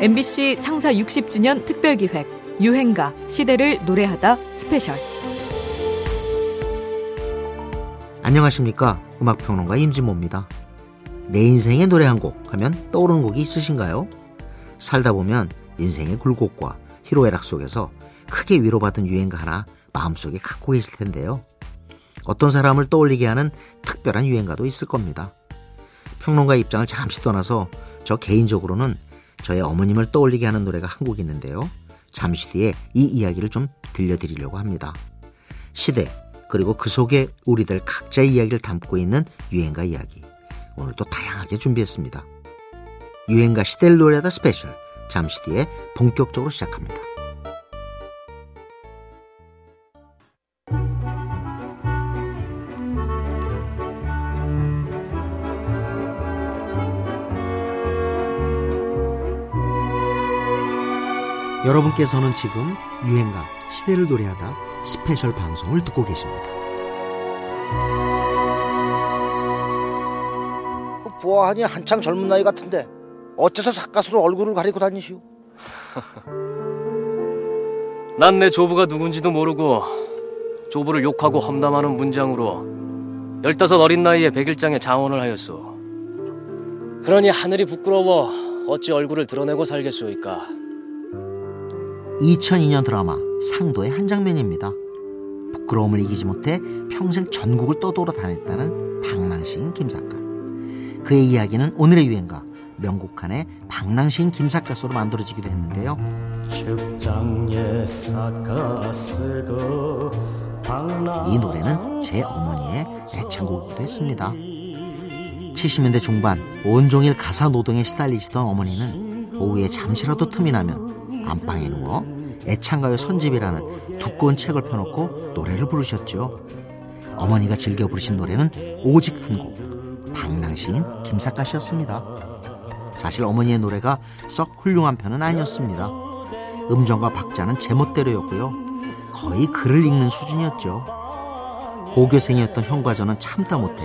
MBC 창사 60주년 특별기획 유행가 시대를 노래하다 스페셜. 안녕하십니까? 음악평론가 임진모입니다. 내 인생의 노래 한 곡 하면 떠오르는 곡이 있으신가요? 살다 보면 인생의 굴곡과 희로애락 속에서 크게 위로받은 유행가 하나 마음속에 갖고 계실 텐데요. 어떤 사람을 떠올리게 하는 특별한 유행가도 있을 겁니다. 평론가 입장을 잠시 떠나서 저 개인적으로는 저의 어머님을 떠올리게 하는 노래가 한 곡 있는데요. 잠시 뒤에 이 이야기를 좀 들려드리려고 합니다. 시대, 그리고 그 속에 우리들 각자의 이야기를 담고 있는 유행가 이야기. 오늘도 다양하게 준비했습니다. 유행가 시대를 노래하다 스페셜. 잠시 뒤에 본격적으로 시작합니다. 여러분께서는 지금 유행가 시대를 노래하다 스페셜 방송을 듣고 계십니다. 그 보아하니 한창 젊은 나이 같은데 어째서 삿갓으로 얼굴을 가리고 다니시오? 난 내 조부가 누군지도 모르고 조부를 욕하고 험담하는 문장으로 열다섯 어린 나이에 백일장에 장원을 하였소. 그러니 하늘이 부끄러워 어찌 얼굴을 드러내고 살겠소이까. 2002년 드라마 상도의 한 장면입니다. 부끄러움을 이기지 못해 평생 전국을 떠돌아 다녔다는 방랑시인 김삿갓. 그의 이야기는 오늘의 유행가 명곡한의 방랑시인 김삿갓으로 만들어지기도 했는데요. 이 노래는 제 어머니의 애창곡이기도 했습니다. 70년대 중반 온종일 가사 노동에 시달리시던 어머니는 오후에 잠시라도 틈이 나면 안방에 누워 애창가요 선집이라는 두꺼운 책을 펴놓고 노래를 부르셨죠. 어머니가 즐겨 부르신 노래는 오직 한 곡, 방랑시인 김삿갓이었습니다. 사실 어머니의 노래가 썩 훌륭한 편은 아니었습니다. 음정과 박자는 제멋대로였고요. 거의 글을 읽는 수준이었죠. 고교생이었던 형과 저는 참다 못해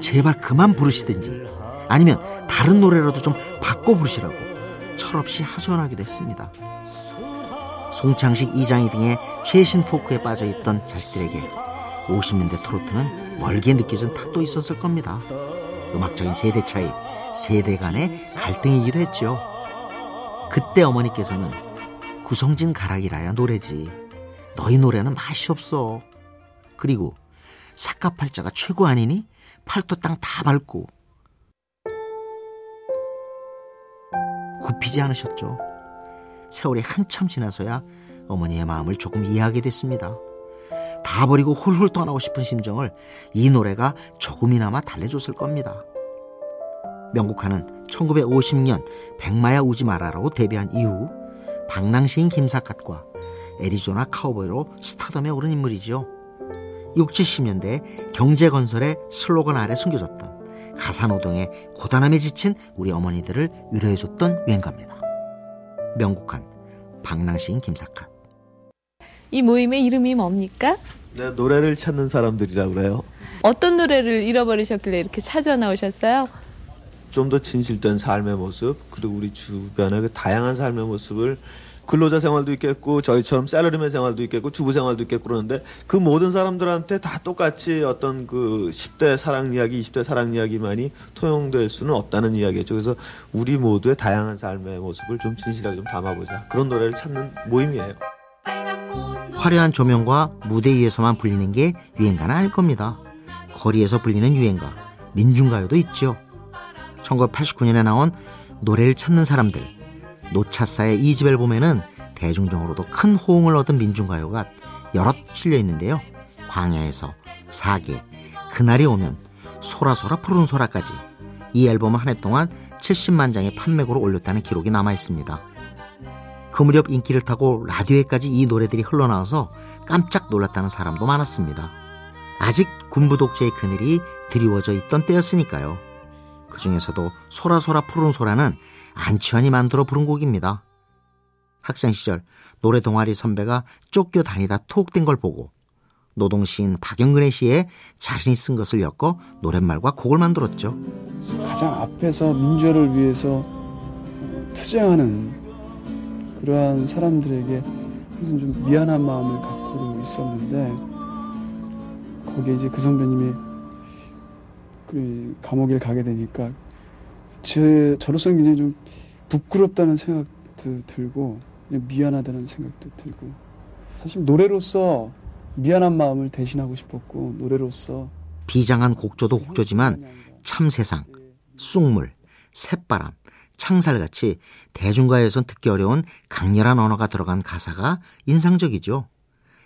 제발 그만 부르시든지 아니면 다른 노래라도 좀 바꿔 부르시라고 철없이 하소연하기도 했습니다. 송창식, 이장희 등의 최신 포크에 빠져있던 자식들에게 50년대 트로트는 멀게 느껴진 탓도 있었을 겁니다. 음악적인 세대 차이, 세대 간의 갈등이기도 했죠. 그때 어머니께서는 구성진 가락이라야 노래지. 너희 노래는 맛이 없어. 그리고 사카팔자가 최고 아니니? 팔도 땅 다 밟고. 굽히지 않으셨죠. 세월이 한참 지나서야 어머니의 마음을 조금 이해하게 됐습니다. 다 버리고 훌훌 떠나고 싶은 심정을 이 노래가 조금이나마 달래줬을 겁니다. 명곡하는 1950년 백마야 우지 마라라고 데뷔한 이후 방랑시인 김사갓과 애리조나 카우보이로 스타덤에 오른 인물이죠. 6, 70년대 경제건설의 슬로건 아래 숨겨졌던 가사노동의 고단함에 지친 우리 어머니들을 위로해줬던 유행가입니다. 명곡한 방랑시인 김사갓 이 모임의 이름이 뭡니까? 네, 노래를 찾는 사람들이라고 그래요. 어떤 노래를 잃어버리셨길래 이렇게 찾아 나오셨어요? 좀 더 진실된 삶의 모습 그리고 우리 주변의 그 다양한 삶의 모습을 근로자 생활도 있겠고 저희처럼 셀러리맨 생활도 있겠고 주부 생활도 있겠고 그러는데 그 모든 사람들한테 다 똑같이 어떤 그 10대 사랑 이야기, 20대 사랑 이야기만이 통용될 수는 없다는 이야기죠. 그래서 우리 모두의 다양한 삶의 모습을 좀 진실하게 좀 담아보자. 그런 노래를 찾는 모임이에요. 화려한 조명과 무대 위에서만 불리는 게 유행가는 아닐 겁니다. 거리에서 불리는 유행가, 민중가요도 있죠. 1989년에 나온 노래를 찾는 사람들, 노차사의 이 집 앨범에는 대중적으로도 큰 호응을 얻은 민중가요가 여럿 실려 있는데요. 광야에서 사계, 그날이 오면 소라소라 푸른 소라까지 이 앨범은 한해 동안 70만 장의 판매고를 올렸다는 기록이 남아 있습니다. 그 무렵 인기를 타고 라디오에까지 이 노래들이 흘러나와서 깜짝 놀랐다는 사람도 많았습니다. 아직 군부 독재의 그늘이 드리워져 있던 때였으니까요. 그 중에서도 소라소라 푸른 소라는 안치환이 만들어 부른 곡입니다. 학생 시절 노래 동아리 선배가 쫓겨 다니다 투옥된 걸 보고 노동시인 박영근의 시에 자신이 쓴 것을 엮어 노랫말과 곡을 만들었죠. 가장 앞에서 민주를 위해서 투쟁하는 그러한 사람들에게 항상 좀 미안한 마음을 갖고도 있었는데 거기에 이제 그 선배님이 그 감옥에 가게 되니까 제 저로서는 굉장히 좀 부끄럽다는 생각도 들고 미안하다는 생각도 들고 사실 노래로서 미안한 마음을 대신하고 싶었고 노래로서 비장한 곡조도 곡조지만 참세상, 쑥물, 새바람, 창살같이 대중가에선 듣기 어려운 강렬한 언어가 들어간 가사가 인상적이죠.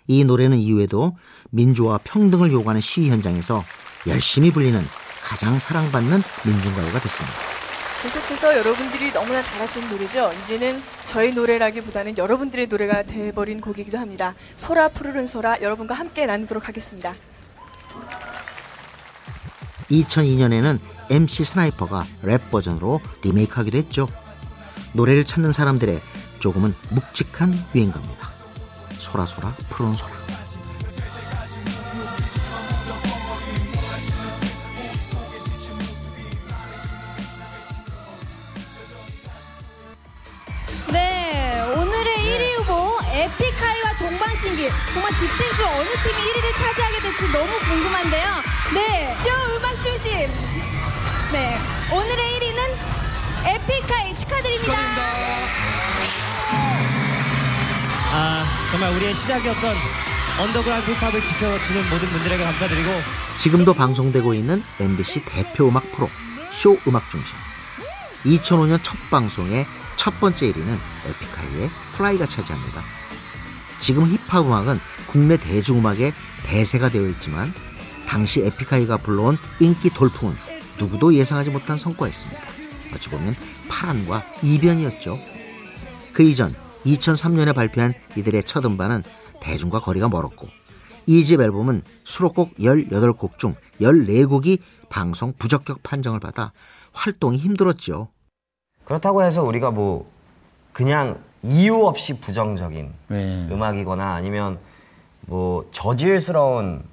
이 노래는 이후에도 민주화 평등을 요구하는 시위 현장에서 열심히 불리는 가장 사랑받는 민중가요가 됐습니다. 계속해서 여러분들이 너무나 잘하시는 노래죠. 이제는 저희 노래라기보다는 여러분들의 노래가 돼버린 곡이기도 합니다. 소라 푸르른 소라 여러분과 함께 나누도록 하겠습니다. 2002년에는 MC 스나이퍼가 랩 버전으로 리메이크하기도 했죠. 노래를 찾는 사람들의 조금은 묵직한 유행가입니다. 솔아 솔아 푸르른 솔아. 정말 두 팀 중 어느 팀이 1위를 차지하게 될지 너무 궁금한데요. 네, 쇼 음악 중심. 네, 오늘의 1위는 에픽하이 축하드립니다. 아 정말 우리의 시작이었던 언더그라운드 힙합을 지켜주는 모든 분들에게 감사드리고 지금도 방송되고 있는 MBC 대표 음악 프로 쇼 음악 중심. 2005년 첫 방송의 첫 번째 1위는 에픽하이의 Fly가 차지합니다. 지금 힙합 음악은 국내 대중음악의 대세가 되어 있지만 당시 에픽하이가 불러온 인기 돌풍은 누구도 예상하지 못한 성과였습니다. 어찌 보면 파란과 이변이었죠. 그 이전 2003년에 발표한 이들의 첫 음반은 대중과 거리가 멀었고 2집 앨범은 수록곡 18곡 중 14곡이 방송 부적격 판정을 받아 활동이 힘들었죠. 그렇다고 해서 우리가 뭐 그냥 이유 없이 부정적인 네. 음악이거나 아니면 뭐 저질스러운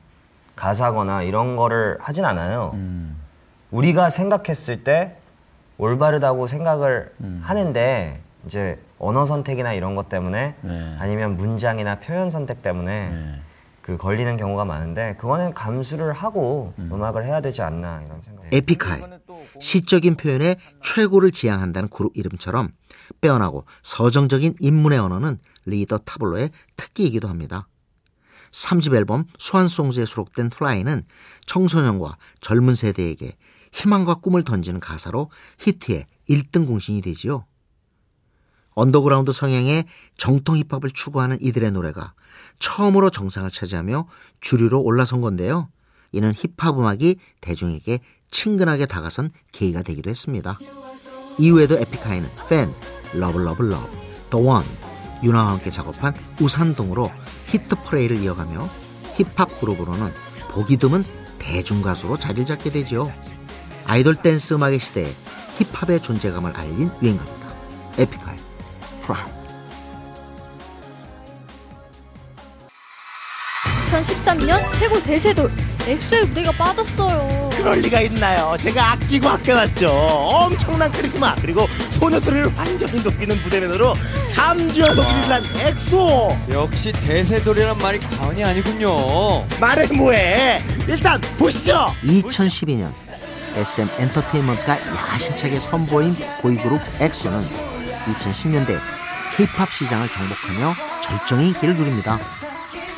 가사거나 이런 거를 하진 않아요. 음. 우리가 생각했을 때 올바르다고 생각을 음. 하는데 이제 언어 선택이나 이런 것 때문에 네. 아니면 문장이나 표현 선택 때문에 네. 그 걸리는 경우가 많은데 그거는 감수를 하고 음. 악을 해야 되지 않나 이런 생각이 에픽하이 시적인 표현에 최고를 지향한다는 그룹 이름처럼 빼어나고 서정적인 인문의 언어는 리더 타블로의 특기이기도 합니다. 3집 앨범 Swan Songs에 수록된 Fly는 청소년과 젊은 세대에게 희망과 꿈을 던지는 가사로 히트의 1등 공신이 되지요. 언더그라운드 성향의 정통 힙합을 추구하는 이들의 노래가 처음으로 정상을 차지하며 주류로 올라선 건데요. 이는 힙합 음악이 대중에게 친근하게 다가선 계기가 되기도 했습니다. 이후에도 에픽하이는 Fan, Love Love Love, The One, 윤하와 함께 작업한 우산 등으로 히트 퍼레이드를 이어가며 힙합 그룹으로는 보기 드문 대중 가수로 자리를 잡게 되죠. 아이돌 댄스 음악의 시대에 힙합의 존재감을 알린 유행가입니다. 에픽하이, Fly. 2013년 최고 대세돌 엑소의 무대가 빠졌어요. 그럴 리가 있나요? 제가 아끼고 아껴놨죠. 엄청난 카리스마 그리고 소녀들을 완전히 녹이는 무대 매너로 3주 연속 1위를 한 엑소. 역시 대세돌이란 말이 과언이 아니군요. 말해 뭐해? 일단 보시죠. 2012년 SM 엔터테인먼트가 야심차게 선보인 보이그룹 엑소는 2010년대 K-팝 시장을 정복하며 절정의 인기를 누립니다.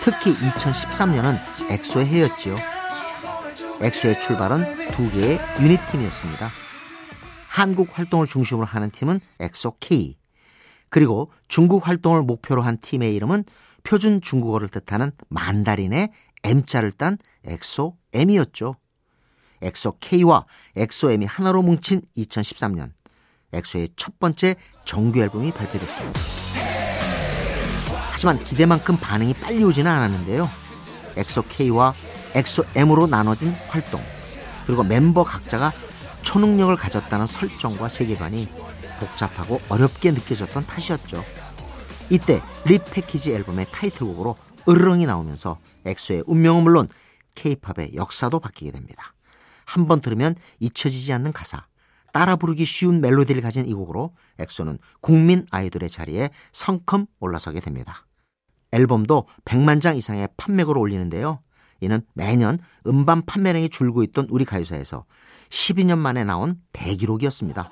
특히 2013년은 엑소의 해였지요. 엑소의 출발은 두 개의 유닛팀이었습니다. 한국 활동을 중심으로 하는 팀은 엑소 K, 그리고 중국 활동을 목표로 한 팀의 이름은 표준 중국어를 뜻하는 만다린의 M자를 딴 엑소 M이었죠. 엑소 K와 엑소 M이 하나로 뭉친 2013년, 엑소의 첫 번째 정규 앨범이 발표됐습니다. 하지만 기대만큼 반응이 빨리 오지는 않았는데요. 엑소 K와 엑소 M으로 나눠진 활동, 그리고 멤버 각자가 초능력을 가졌다는 설정과 세계관이 복잡하고 어렵게 느껴졌던 탓이었죠. 이때 repackage 앨범의 타이틀곡으로 으르렁이 나오면서 엑소의 운명은 물론 케이팝의 역사도 바뀌게 됩니다. 한 번 들으면 잊혀지지 않는 가사, 따라 부르기 쉬운 멜로디를 가진 이 곡으로 엑소는 국민 아이돌의 자리에 성큼 올라서게 됩니다. 앨범도 100만 장 이상의 판매고를 올리는데요. 이는 매년 음반 판매량이 줄고 있던 우리 가요사에서 12년 만에 나온 대기록이었습니다.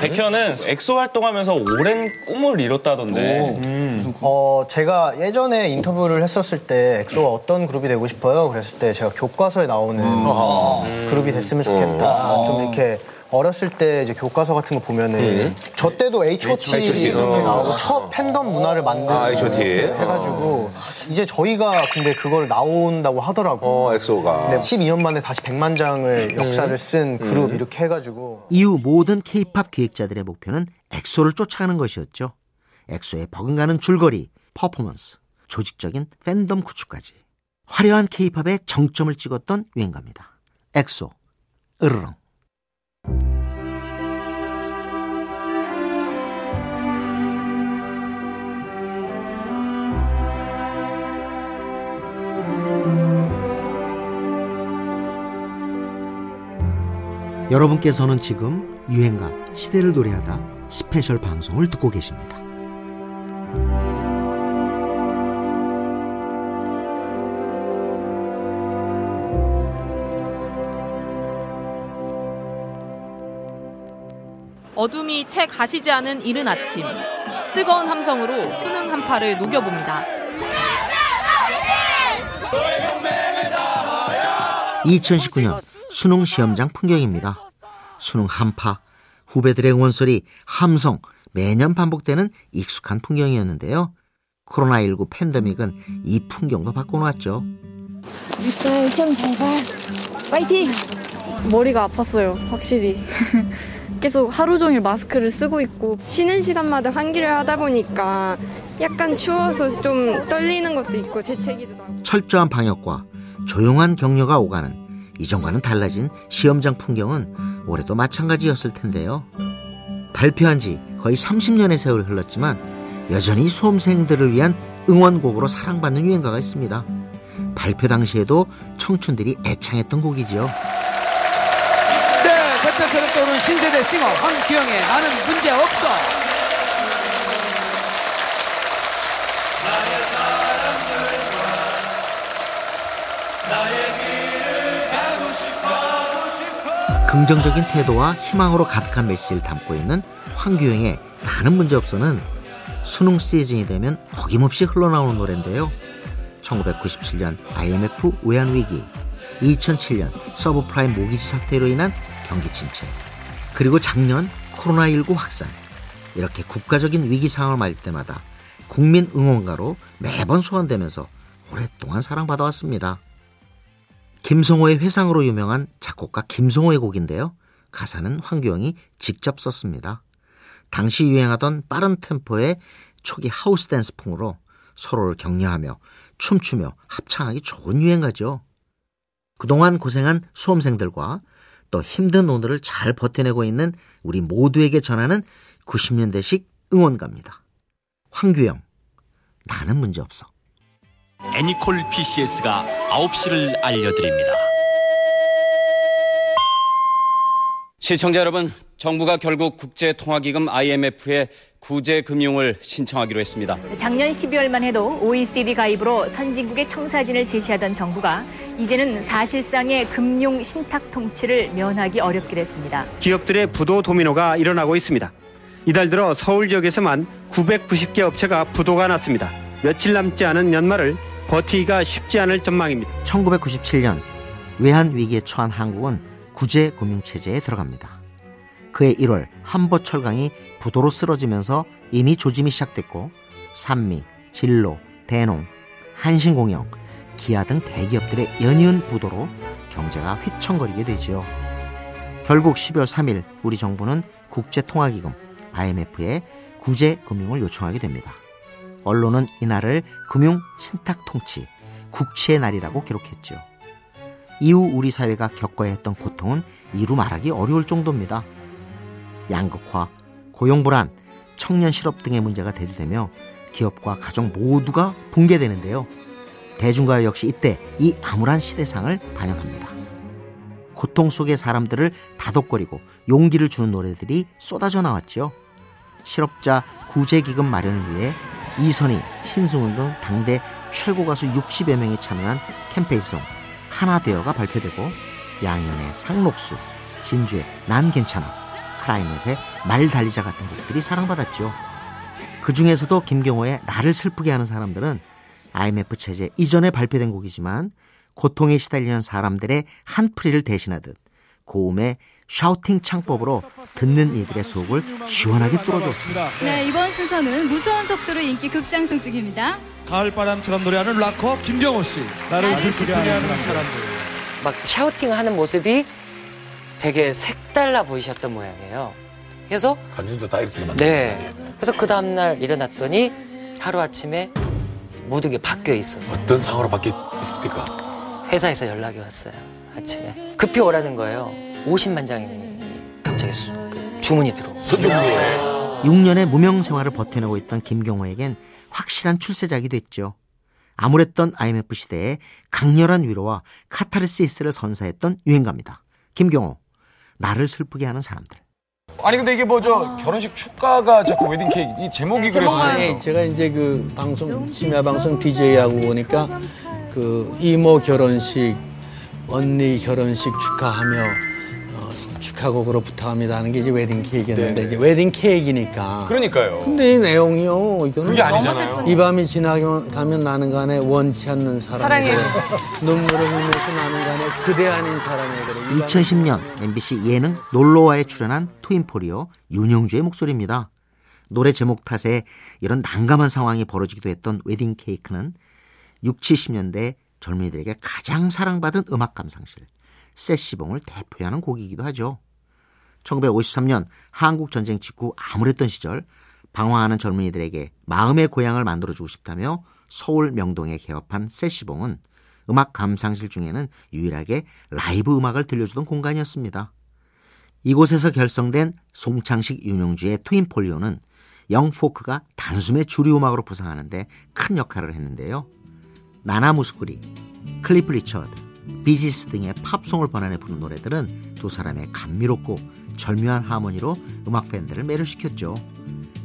백현은 엑소 활동하면서 오랜 꿈을 이뤘다던데. 어, 제가 예전에 인터뷰를 했었을 때 엑소가 어떤 그룹이 되고 싶어요? 그랬을 때 제가 교과서에 나오는 음. 그룹이 됐으면 좋겠다. 음. 좀 이렇게 어렸을 때 이제 교과서 같은 거 보면은 음. 저 때도 H.O.T. H.O.T. 이렇게 어. 나오고 첫 팬덤 문화를 만든 아, H.O.T. 이렇게 해가지고 이제 저희가 근데 그걸 나온다고 하더라고. 어, 엑소가. 네, 12년 만에 다시 100만 장을 역사를 쓴 그룹 음. 이렇게 해가지고 이후 모든 케이팝 기획자들의 목표는 엑소를 쫓아가는 것이었죠. 엑소에 버금가는 줄거리, 퍼포먼스, 조직적인 팬덤 구축까지. 화려한 케이팝의 정점을 찍었던 유행가입니다. 엑소, 으르렁. 여러분께서는 지금 유행가 시대를 노래하다 스페셜 방송을 듣고 계십니다. 어둠이 채 가시지 않은 이른 아침 뜨거운 함성으로 수능 한파를 녹여봅니다. 2019년 수능 시험장 풍경입니다. 수능 한파, 후배들의 응원소리, 함성, 매년 반복되는 익숙한 풍경이었는데요. 코로나19 팬데믹은 이 풍경도 바꿔놓았죠. 일단 시험 잘 봐. 파이팅! 머리가 아팠어요, 확실히. 계속 하루 종일 마스크를 쓰고 있고 쉬는 시간마다 환기를 하다 보니까 약간 추워서 좀 떨리는 것도 있고 재채기도 나고 철저한 방역과 조용한 격려가 오가는 이전과는 달라진 시험장 풍경은 올해도 마찬가지였을 텐데요. 발표한 지 거의 30년의 세월이 흘렀지만 여전히 수험생들을 위한 응원곡으로 사랑받는 유행가가 있습니다. 발표 당시에도 청춘들이 애창했던 곡이지요. 네, 저처럼 떠오른 신세대 싱어 황규영의 나는 문제 없어. 긍정적인 태도와 희망으로 가득한 메시지를 담고 있는 황규영의 나는 문제없어는 수능 시즌이 되면 어김없이 흘러나오는 노래인데요. 1997년 IMF 외환위기, 2007년 서브프라임 모기지 사태로 인한 경기 침체, 그리고 작년 코로나19 확산, 이렇게 국가적인 위기 상황을 맞을 때마다 국민 응원가로 매번 소환되면서 오랫동안 사랑받아왔습니다. 김성호의 회상으로 유명한 작곡가 김성호의 곡인데요. 가사는 황규영이 직접 썼습니다. 당시 유행하던 빠른 템포의 초기 하우스 댄스 풍으로 서로를 격려하며 춤추며 합창하기 좋은 유행가죠. 그동안 고생한 수험생들과 또 힘든 오늘을 잘 버텨내고 있는 우리 모두에게 전하는 90년대식 응원가입니다. 황규영, 나는 문제없어. 애니콜 PCS가 9시를 알려드립니다. 시청자 여러분, 정부가 결국 국제통화기금 IMF에 구제 금융을 신청하기로 했습니다. 작년 12월만 해도 OECD 가입으로 선진국의 청사진을 제시하던 정부가 이제는 사실상의 금융 신탁 통치를 면하기 어렵게 됐습니다. 기업들의 부도 도미노가 일어나고 있습니다. 이달 들어 서울 지역에서만 990개 업체가 부도가 났습니다. 며칠 남지 않은 연말을 버티기가 쉽지 않을 전망입니다. 1997년 외환 위기에 처한 한국은 구제 금융 체제에 들어갑니다. 그해 1월 한보 철강이 부도로 쓰러지면서 이미 조짐이 시작됐고 산미, 진로, 대농, 한신공영, 기아 등 대기업들의 연이은 부도로 경제가 휘청거리게 되지요. 결국 12월 3일 우리 정부는 국제통화기금 IMF에 구제 금융을 요청하게 됩니다. 언론은 이날을 금융 신탁 통치, 국채의 날이라고 기록했죠. 이후 우리 사회가 겪어야 했던 고통은 이루 말하기 어려울 정도입니다. 양극화, 고용불안, 청년 실업 등의 문제가 대두되며 기업과 가정 모두가 붕괴되는데요. 대중가요 역시 이때 이 암울한 시대상을 반영합니다. 고통 속의 사람들을 다독거리고 용기를 주는 노래들이 쏟아져 나왔죠. 실업자 구제기금 마련을 위해 이선희, 신승훈 등 당대 최고 가수 60여 명이 참여한 캠페인송 하나 되어가 발표되고 양현의 상록수, 진주의 난 괜찮아, 크라이넛의 말 달리자 같은 곡들이 사랑받았죠. 그 중에서도 김경호의 나를 슬프게 하는 사람들은 IMF 체제 이전에 발표된 곡이지만 고통에 시달리는 사람들의 한풀이를 대신하듯 고음의 샤우팅 창법으로 듣는 이들의 속을 시원하게 뚫어줬습니다. 네, 이번 순서는 무서운 속도로 인기 급상승 중입니다. 가을바람처럼 노래하는 락커 김경호 씨. 나를 슬프게 하는 사람들. 막 샤우팅 하는 모습이 되게 색달라 보이셨던 모양이에요. 그래서 간중도 다이렉트가 맞 네. 그래서 그 다음 날 일어났더니 하루 아침에 모든 게 바뀌어 있었어요. 어떤 상황으로 바뀌어 있습니까? 회사에서 연락이 왔어요. 아침에 급히 오라는 거예요. 50만 장이 갑자기 수- 그 주문이 들어오고. 선주문이에요. 6년의 무명 생활을 버텨내고 있던 김경호에겐 확실한 출세작이 됐죠. 암울했던 IMF 시대에 강렬한 위로와 카타르시스를 선사했던 유행가입니다. 김경호, 나를 슬프게 하는 사람들. 아니 근데 이게 뭐저 결혼식 축가가 자꾸 웨딩 케이크 이 제목이 그래서 네, 제가 이제 그 방송 심야 방송 DJ 하고 보니까 그 이모 결혼식, 언니 결혼식 축하하며 어, 축하곡으로 부탁합니다 하는 게 이제 웨딩 케이크였는데 네. 이제 웨딩 케이크니까. 그러니까요. 근데 이 내용이요, 이거는 그게 아니잖아요. 이 밤이 지나가면 가면 나는 간에 원치 않는 사랑해. 눈물을 흘려서 나는 간에 그대 아닌 사랑에 그래. 이 밤이 2010년 MBC 예능 놀러와에 출연한 트윈포리오 윤영주의 목소리입니다. 노래 제목 탓에 이런 난감한 상황이 벌어지기도 했던 웨딩 케이크는 6, 70년대 젊은이들에게 가장 사랑받은 음악 감상실 세시봉을 대표하는 곡이기도 하죠. 1953년 한국 전쟁 직후 암울했던 시절 방황하는 젊은이들에게 마음의 고향을 만들어주고 싶다며 서울 명동에 개업한 세시봉은 음악 감상실 중에는 유일하게 라이브 음악을 들려주던 공간이었습니다. 이곳에서 결성된 송창식 윤형주의 트윈폴리오는 young folk가 단숨에 주류 음악으로 부상하는데 큰 역할을 했는데요. 나나 무스쿠리, 클리프 리처드, 비지스 등의 팝송을 번안해 부른 노래들은 두 사람의 감미롭고 절묘한 하모니로 음악 팬들을 매료시켰죠.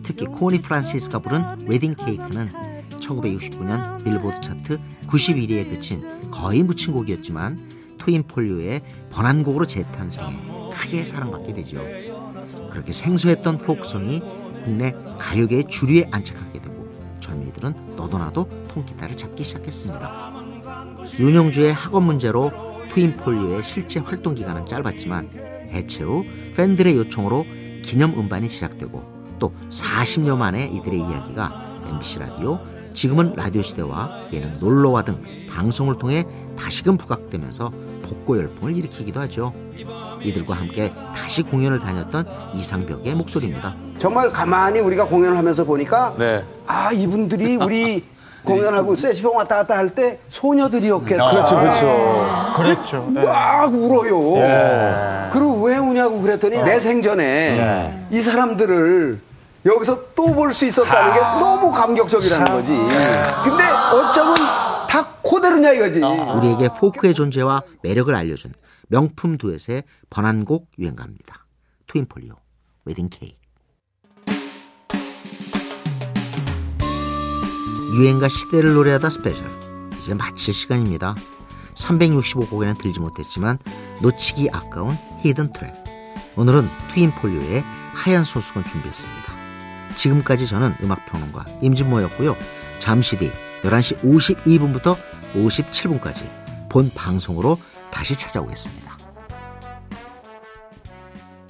특히 코니 프란시스가 부른 웨딩 케이크는 1969년 빌보드 차트 91위에 그친 거의 묻힌 곡이었지만 트윈폴리오의 번안곡으로 재탄생해 크게 사랑받게 되죠. 그렇게 생소했던 포크송이 국내 가요계의 주류에 안착하게 되고 젊은이들은 너도나도 통기타를 잡기 시작했습니다. 윤영주의 학업 문제로 트윈폴리오의 실제 활동 기간은 짧았지만 해체 후 팬들의 요청으로 기념 음반이 시작되고 또 40년 만에 이들의 이야기가 MBC 라디오 지금은 라디오 시대와 예능 놀러와 등 방송을 통해 다시금 부각되면서 복고 열풍을 일으키기도 하죠. 이들과 함께 다시 공연을 다녔던 이상벽의 목소리입니다. 정말 가만히 우리가 공연을 하면서 보니까 네. 아 이분들이 우리 공연하고 세시봉 왔다 갔다 할 때 소녀들이었겠다. 그렇죠, 그렇죠. 그랬죠. 네. 막 울어요. 예. 그리고 왜 우냐고 그랬더니 내 생전에 이 사람들을 여기서 또 볼 수 있었다는 게 너무 감격적이라는 거지. 근데 어쩌면 다 코데르냐 이거지. 우리에게 포크의 존재와 매력을 알려준 명품 듀엣의 번안곡 유행가입니다. 트윈폴리오 웨딩 케이크 유행가 시대를 노래하다 special 이제 마칠 시간입니다. 365곡에는 들지 못했지만 놓치기 아까운 hidden track 오늘은 트윈폴리오의 하얀 손수건 준비했습니다. 지금까지 저는 음악평론가 임진모였고요. 잠시 뒤 11시 52분부터 57분까지 본 방송으로 다시 찾아오겠습니다.